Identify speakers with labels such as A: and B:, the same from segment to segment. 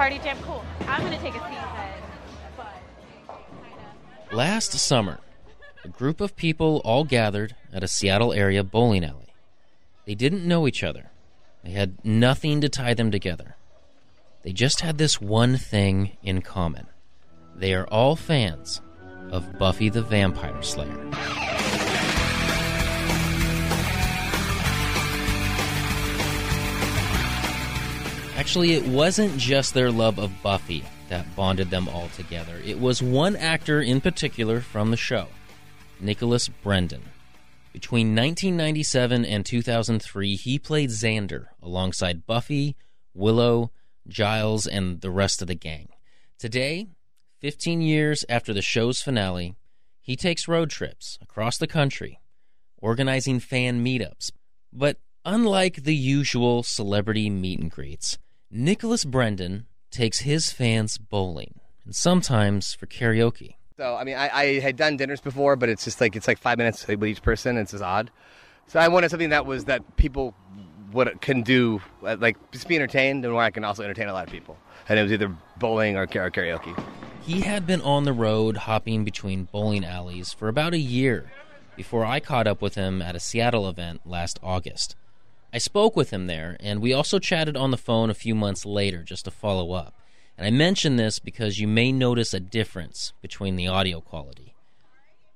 A: party jam. Cool. I'm gonna take a seat.
B: Last summer, a group of people all gathered at a Seattle area bowling alley. They didn't know each other, they had nothing to tie them together. They just had this one thing in common they are all fans of Buffy the Vampire Slayer. Actually, it wasn't just their love of Buffy that bonded them all together. It was one actor in particular from the show, Nicholas Brendon. Between 1997 and 2003, he played Xander alongside Buffy, Willow, Giles, and the rest of the gang. Today, 15 years after the show's finale, he takes road trips across the country, organizing fan meetups. But unlike the usual celebrity meet and greets, Nicholas Brendon takes his fans bowling, and sometimes for karaoke.
C: So I mean, I, I had done dinners before, but it's just like it's like five minutes with each person. And it's just odd. So I wanted something that was that people would can do, like just be entertained, and where I can also entertain a lot of people. And it was either bowling or, or karaoke.
B: He had been on the road hopping between bowling alleys for about a year before I caught up with him at a Seattle event last August. I spoke with him there, and we also chatted on the phone a few months later just to follow up. And I mention this because you may notice a difference between the audio quality.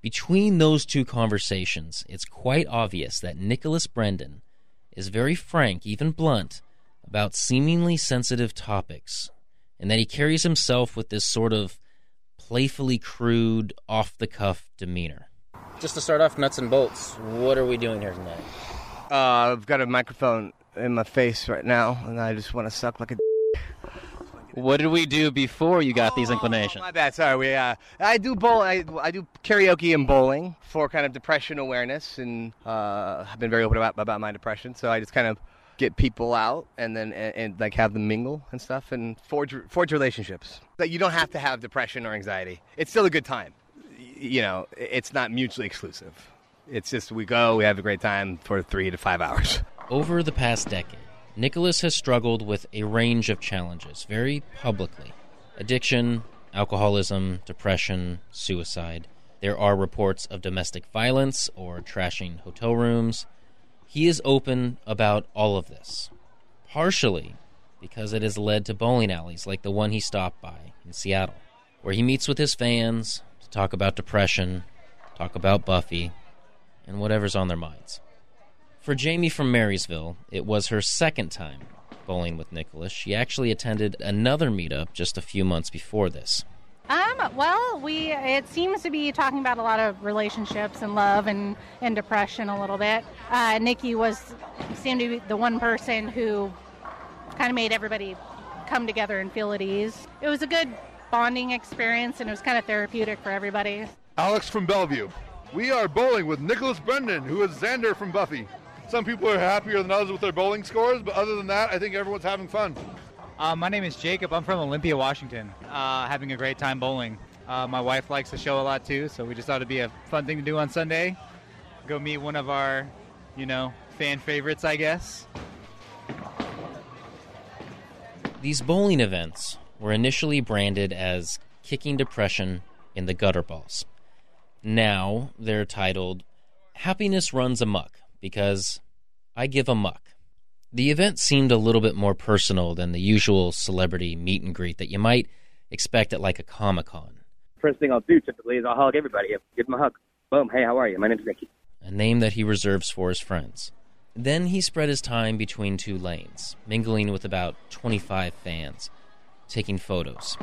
B: Between those two conversations, it's quite obvious that Nicholas Brendon is very frank, even blunt, about seemingly sensitive topics, and that he carries himself with this sort of playfully crude, off the cuff demeanor. Just to start off, nuts and bolts, what are we doing here tonight?
C: Uh, I've got a microphone in my face right now, and I just want to suck like a.
B: What did we do before you got these inclinations?
C: My bad. Sorry. We uh, I do bowl. I, I do karaoke and bowling for kind of depression awareness, and uh, I've been very open about about my depression. So I just kind of get people out and then and, and like have them mingle and stuff and forge forge relationships. That you don't have to have depression or anxiety. It's still a good time. You know, it's not mutually exclusive. It's just we go, we have a great time for three to five hours.
B: Over the past decade, Nicholas has struggled with a range of challenges very publicly addiction, alcoholism, depression, suicide. There are reports of domestic violence or trashing hotel rooms. He is open about all of this, partially because it has led to bowling alleys like the one he stopped by in Seattle, where he meets with his fans to talk about depression, talk about Buffy, and whatever's on their minds. For Jamie from Marysville, it was her second time bowling with Nicholas. She actually attended another meetup just a few months before this.
A: Um, well, we it seems to be talking about a lot of relationships and love and, and depression a little bit. Uh, Nikki was seemed to be the one person who kind of made everybody come together and feel at ease. It was a good bonding experience and it was kind of therapeutic for everybody.
D: Alex from Bellevue. We are bowling with Nicholas Brendon, who is Xander from Buffy. Some people are happier than others with their bowling scores, but other than that, I think everyone's having fun.
E: Uh, my name is Jacob. I'm from Olympia, Washington. Uh, having a great time bowling. Uh, my wife likes the show a lot too, so we just thought it'd be a fun thing to do on Sunday. Go meet one of our, you know, fan favorites, I guess.
B: These bowling events were initially branded as Kicking Depression in the Gutter Balls. Now they're titled Happiness Runs Amuck because I give a muck. The event seemed a little bit more personal than the usual celebrity meet and greet that you might expect at like a Comic Con.
F: First thing I'll do typically is I'll hug everybody, give them a hug. Boom, hey, how are you? My name's Nicky.
B: a name that he reserves for his friends. Then he spread his time between two lanes, mingling with about 25 fans, taking photos.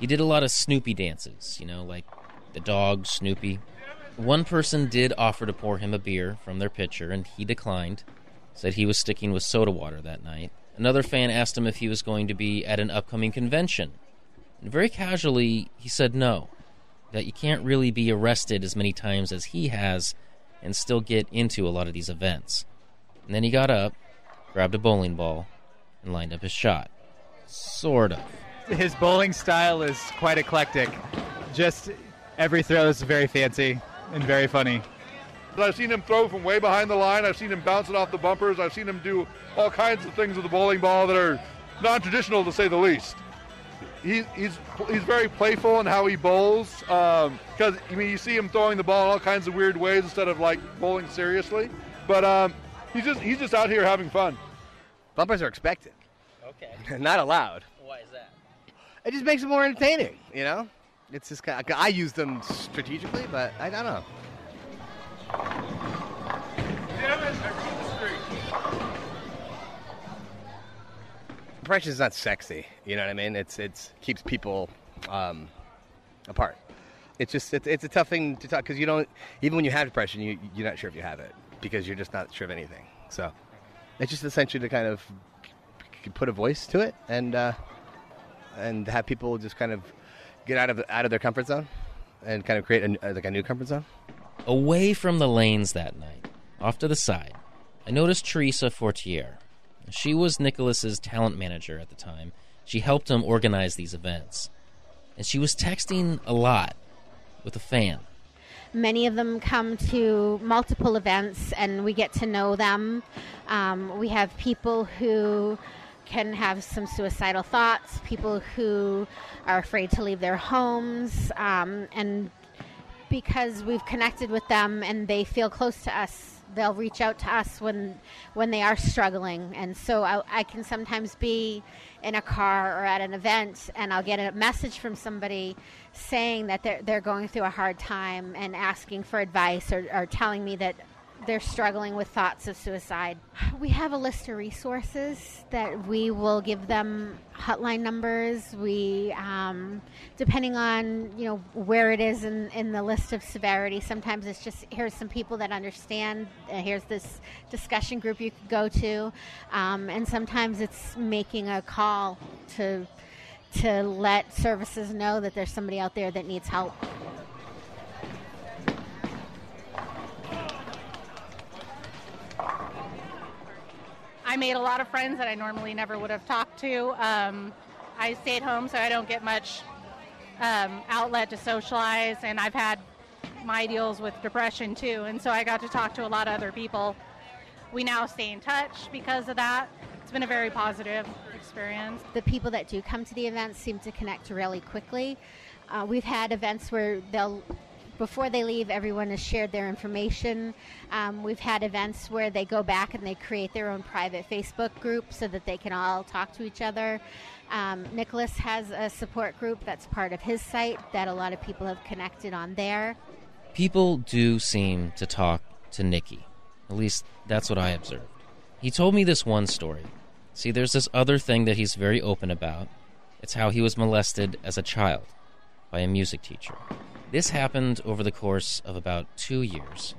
B: He did a lot of Snoopy dances, you know, like the dog Snoopy. One person did offer to pour him a beer from their pitcher, and he declined, said he was sticking with soda water that night. Another fan asked him if he was going to be at an upcoming convention. And very casually, he said no, that you can't really be arrested as many times as he has and still get into a lot of these events. And then he got up, grabbed a bowling ball, and lined up his shot. Sort of.
E: His bowling style is quite eclectic. Just every throw is very fancy and very funny.
D: I've seen him throw from way behind the line. I've seen him bounce it off the bumpers. I've seen him do all kinds of things with the bowling ball that are non-traditional to say the least. he, he's he's very playful in how he bowls. Because um, I mean, you see him throwing the ball in all kinds of weird ways instead of like bowling seriously. But um, he's just he's just out here having fun.
C: Bumpers are expected.
B: Okay.
C: Not allowed.
B: Why is that?
C: It just makes it more entertaining, you know? It's just kind of, I use them strategically, but I don't know.
D: I the street.
C: Depression is not sexy. You know what I mean? It's it's keeps people um, apart. It's just it's, it's a tough thing to talk because you don't even when you have depression you you're not sure if you have it because you're just not sure of anything. So it's just essentially to kind of put a voice to it and uh, and have people just kind of get out of out of their comfort zone and kind of create a, like a new comfort zone.
B: Away from the lanes that night, off to the side, I noticed Teresa Fortier. She was Nicholas's talent manager at the time. She helped him organize these events. And she was texting a lot with a fan.
G: Many of them come to multiple events and we get to know them. Um, we have people who can have some suicidal thoughts, people who are afraid to leave their homes, um, and because we've connected with them and they feel close to us, they'll reach out to us when when they are struggling. And so I, I can sometimes be in a car or at an event, and I'll get a message from somebody saying that they're they're going through a hard time and asking for advice or, or telling me that they're struggling with thoughts of suicide. We have a list of resources that we will give them hotline numbers. We, um, depending on you know where it is in, in the list of severity, sometimes it's just here's some people that understand. Uh, here's this discussion group you could go to, um, and sometimes it's making a call to to let services know that there's somebody out there that needs help.
A: Made a lot of friends that I normally never would have talked to. Um, I stayed home, so I don't get much um, outlet to socialize, and I've had my deals with depression too, and so I got to talk to a lot of other people. We now stay in touch because of that. It's been a very positive experience.
G: The people that do come to the events seem to connect really quickly. Uh, we've had events where they'll before they leave, everyone has shared their information. Um, we've had events where they go back and they create their own private Facebook group so that they can all talk to each other. Um, Nicholas has a support group that's part of his site that a lot of people have connected on there.
B: People do seem to talk to Nikki. At least that's what I observed. He told me this one story. See, there's this other thing that he's very open about. It's how he was molested as a child by a music teacher. This happened over the course of about two years.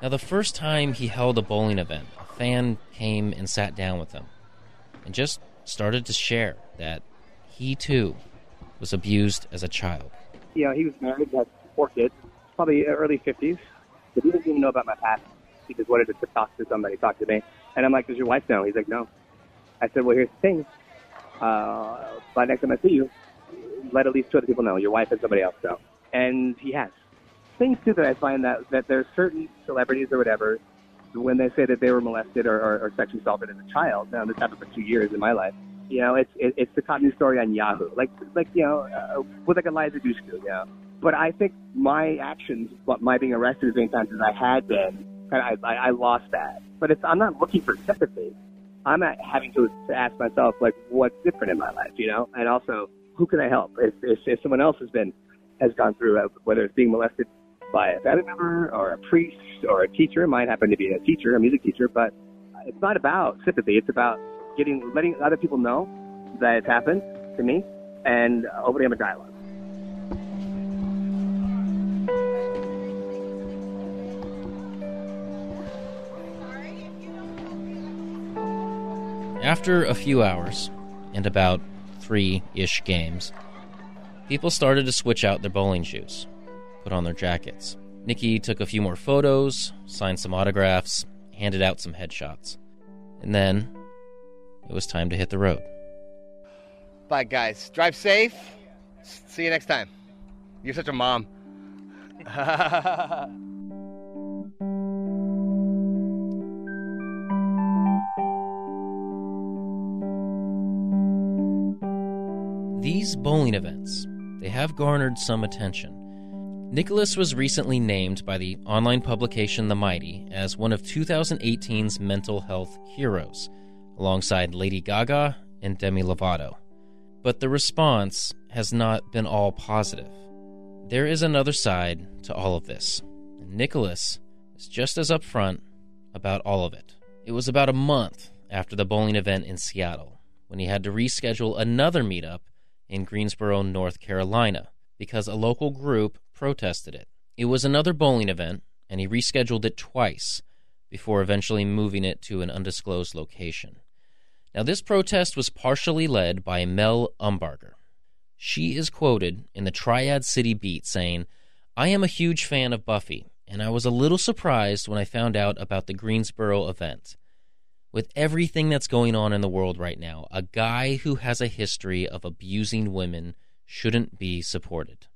B: Now, the first time he held a bowling event, a fan came and sat down with him and just started to share that he too was abused as a child.
F: Yeah, he was married, had four kids, probably early 50s, but he didn't even know about my past. He just wanted to talk to somebody, talk to me. And I'm like, does your wife know? He's like, no. I said, well, here's the thing. Uh, by the next time I see you, let at least two other people know. Your wife and somebody else know and he has. Things too that I find that that there's certain celebrities or whatever when they say that they were molested or, or, or sexually assaulted as a child. Now this happened for two years in my life. You know, it's it, it's the top news story on Yahoo, like like you know, uh, with like Eliza Dushku, you know. But I think my actions, my being arrested as many times as I had been, kind of, I, I lost that. But it's I'm not looking for sympathy. I'm not having to, to ask myself like what's different in my life, you know, and also who can I help if if, if someone else has been has gone through, uh, whether it's being molested by a family member or a priest or a teacher. It might happen to be a teacher, a music teacher, but it's not about sympathy. It's about getting, letting other people know that it's happened to me and opening up a dialogue.
B: After a few hours and about three ish games, People started to switch out their bowling shoes, put on their jackets. Nikki took a few more photos, signed some autographs, handed out some headshots. And then it was time to hit the road.
C: Bye, guys. Drive safe. See you next time. You're such a mom.
B: These bowling events, they have garnered some attention. Nicholas was recently named by the online publication The Mighty as one of 2018's mental health heroes, alongside Lady Gaga and Demi Lovato. But the response has not been all positive. There is another side to all of this, Nicholas is just as upfront about all of it. It was about a month after the bowling event in Seattle when he had to reschedule another meetup in Greensboro, North Carolina, because a local group protested it. It was another bowling event, and he rescheduled it twice before eventually moving it to an undisclosed location. Now, this protest was partially led by Mel Umbarger. She is quoted in the Triad City Beat saying, I am a huge fan of Buffy, and I was a little surprised when I found out about the Greensboro event. With everything that's going on in the world right now, a guy who has a history of abusing women shouldn't be supported.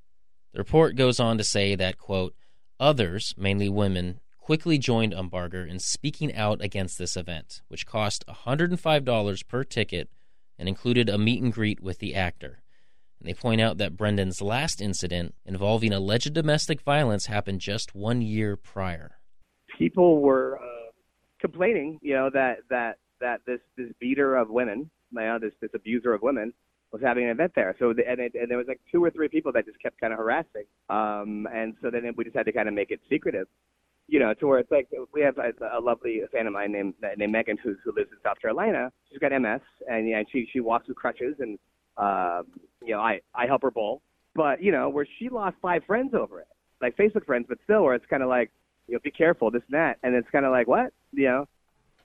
B: The report goes on to say that, quote, others, mainly women, quickly joined Umbarger in speaking out against this event, which cost $105 per ticket and included a meet and greet with the actor. And they point out that Brendon's last incident involving alleged domestic violence happened just one year prior.
F: People were uh, complaining, you know, that that that this this beater of women, you know, this this abuser of women, was having an event there. So the, and it, and there was like two or three people that just kept kind of harassing. Um, and so then we just had to kind of make it secretive. You know, to where it's like we have a, a lovely fan of mine named named Megan who who lives in South Carolina. She's got MS and yeah, she she walks with crutches and um, you know I I help her bowl. But you know where she lost five friends over it, like Facebook friends, but still where it's kind of like you know be careful this and that, and it's kind of like what you know,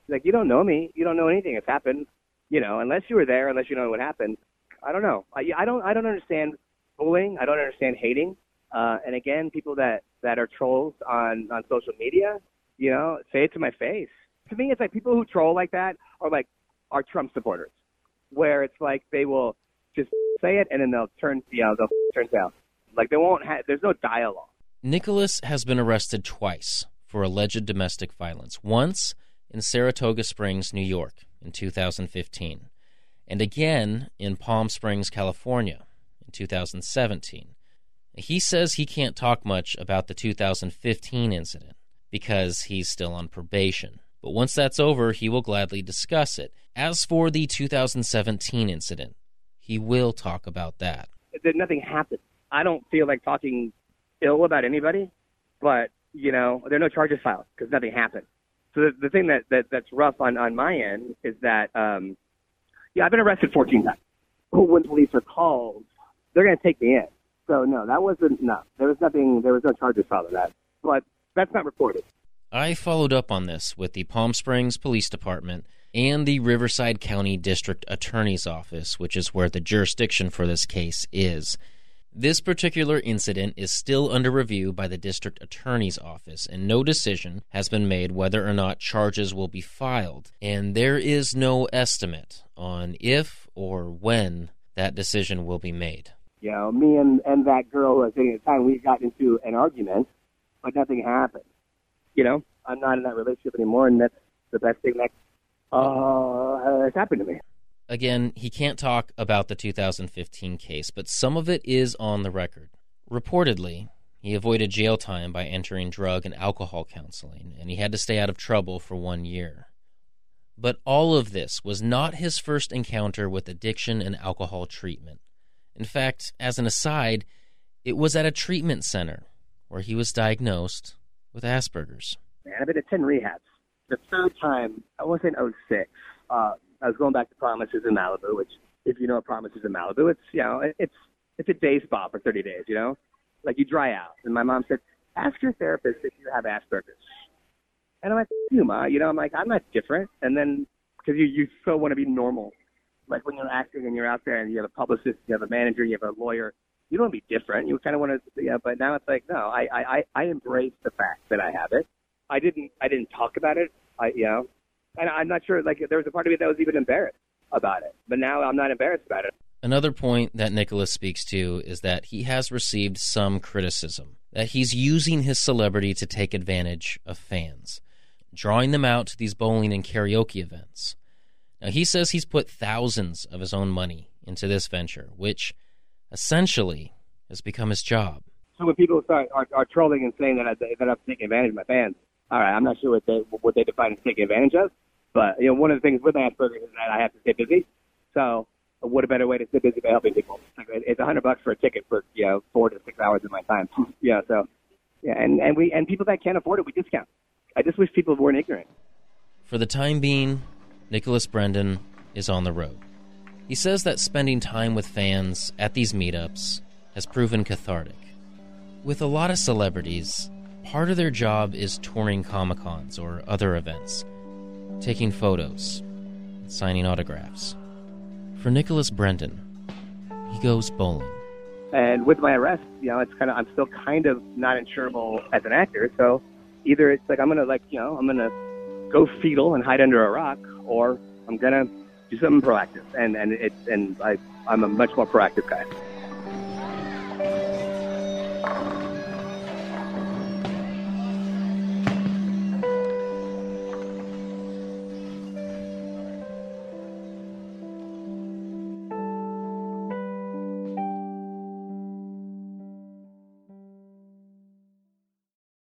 F: like you don't know me, you don't know anything that's happened, you know, unless you were there, unless you know what happened. I don't know. I, I don't I don't understand bullying. I don't understand hating. Uh, and again, people that that are trolls on on social media, you know, say it to my face. To me, it's like people who troll like that are like are Trump supporters, where it's like they will just say it and then they'll turn you know they'll turn down. Like they won't have. There's no dialogue.
B: Nicholas has been arrested twice for alleged domestic violence. Once in Saratoga Springs, New York, in 2015 and again in Palm Springs, California in 2017. He says he can't talk much about the 2015 incident because he's still on probation. But once that's over, he will gladly discuss it. As for the 2017 incident, he will talk about that.
F: Nothing happened. I don't feel like talking ill about anybody, but you know, there are no charges filed because nothing happened. So the, the thing that, that that's rough on on my end is that um, yeah, I've been arrested 14 times. When police are called, they're going to take me in. So no, that wasn't no. There was nothing. There was no charges filed on that. But that's not reported.
B: I followed up on this with the Palm Springs Police Department and the Riverside County District Attorney's Office, which is where the jurisdiction for this case is. This particular incident is still under review by the District Attorney's Office, and no decision has been made whether or not charges will be filed. And there is no estimate on if or when that decision will be made.
F: You know, me and, and that girl at the time, we got into an argument, but nothing happened. You know, I'm not in that relationship anymore, and that's the best thing that uh, has happened to me.
B: Again, he can't talk about the 2015 case, but some of it is on the record. Reportedly, he avoided jail time by entering drug and alcohol counseling, and he had to stay out of trouble for one year. But all of this was not his first encounter with addiction and alcohol treatment. In fact, as an aside, it was at a treatment center where he was diagnosed with Asperger's.
F: Man, I've been to 10 rehabs. The third time, I was in 06. Uh, I was going back to Promises in Malibu, which, if you know what Promises in Malibu, it's you know it's it's a day spa for 30 days. You know, like you dry out. And my mom said, ask your therapist if you have Asperger's. And I'm like, you, ma. You know, I'm like, I'm not different. And then because you you still want to be normal, like when you're acting and you're out there and you have a publicist, you have a manager, you have a lawyer. You don't want to be different. You kind of want to, yeah. But now it's like, no, I I I embrace the fact that I have it. I didn't I didn't talk about it. I you know and I'm not sure. Like there was a part of me that was even embarrassed about it, but now I'm not embarrassed about it.
B: Another point that Nicholas speaks to is that he has received some criticism that he's using his celebrity to take advantage of fans, drawing them out to these bowling and karaoke events. Now, he says he's put thousands of his own money into this venture, which essentially has become his job.
F: So when people start are, are trolling and saying that I, that I'm taking advantage of my fans, all right, I'm not sure what they what they define as taking advantage of, but you know, one of the things with Asperger's is that I have to stay busy. So what a better way to stay busy by helping people? It's a hundred bucks for a ticket for you know four to six hours of my time. Yeah, so yeah, and and we and people that can't afford it, we discount. I just wish people weren't ignorant.
B: For the time being, Nicholas Brendon is on the road. He says that spending time with fans at these meetups has proven cathartic. With a lot of celebrities, part of their job is touring Comic Cons or other events, taking photos, signing autographs. For Nicholas Brendon, he goes bowling.
F: And with my arrest, you know, it's kind of I'm still kind of not insurable as an actor. So either it's like I'm gonna like you know I'm gonna go fetal and hide under a rock, or I'm gonna do something proactive. And and it's and I I'm a much more proactive guy.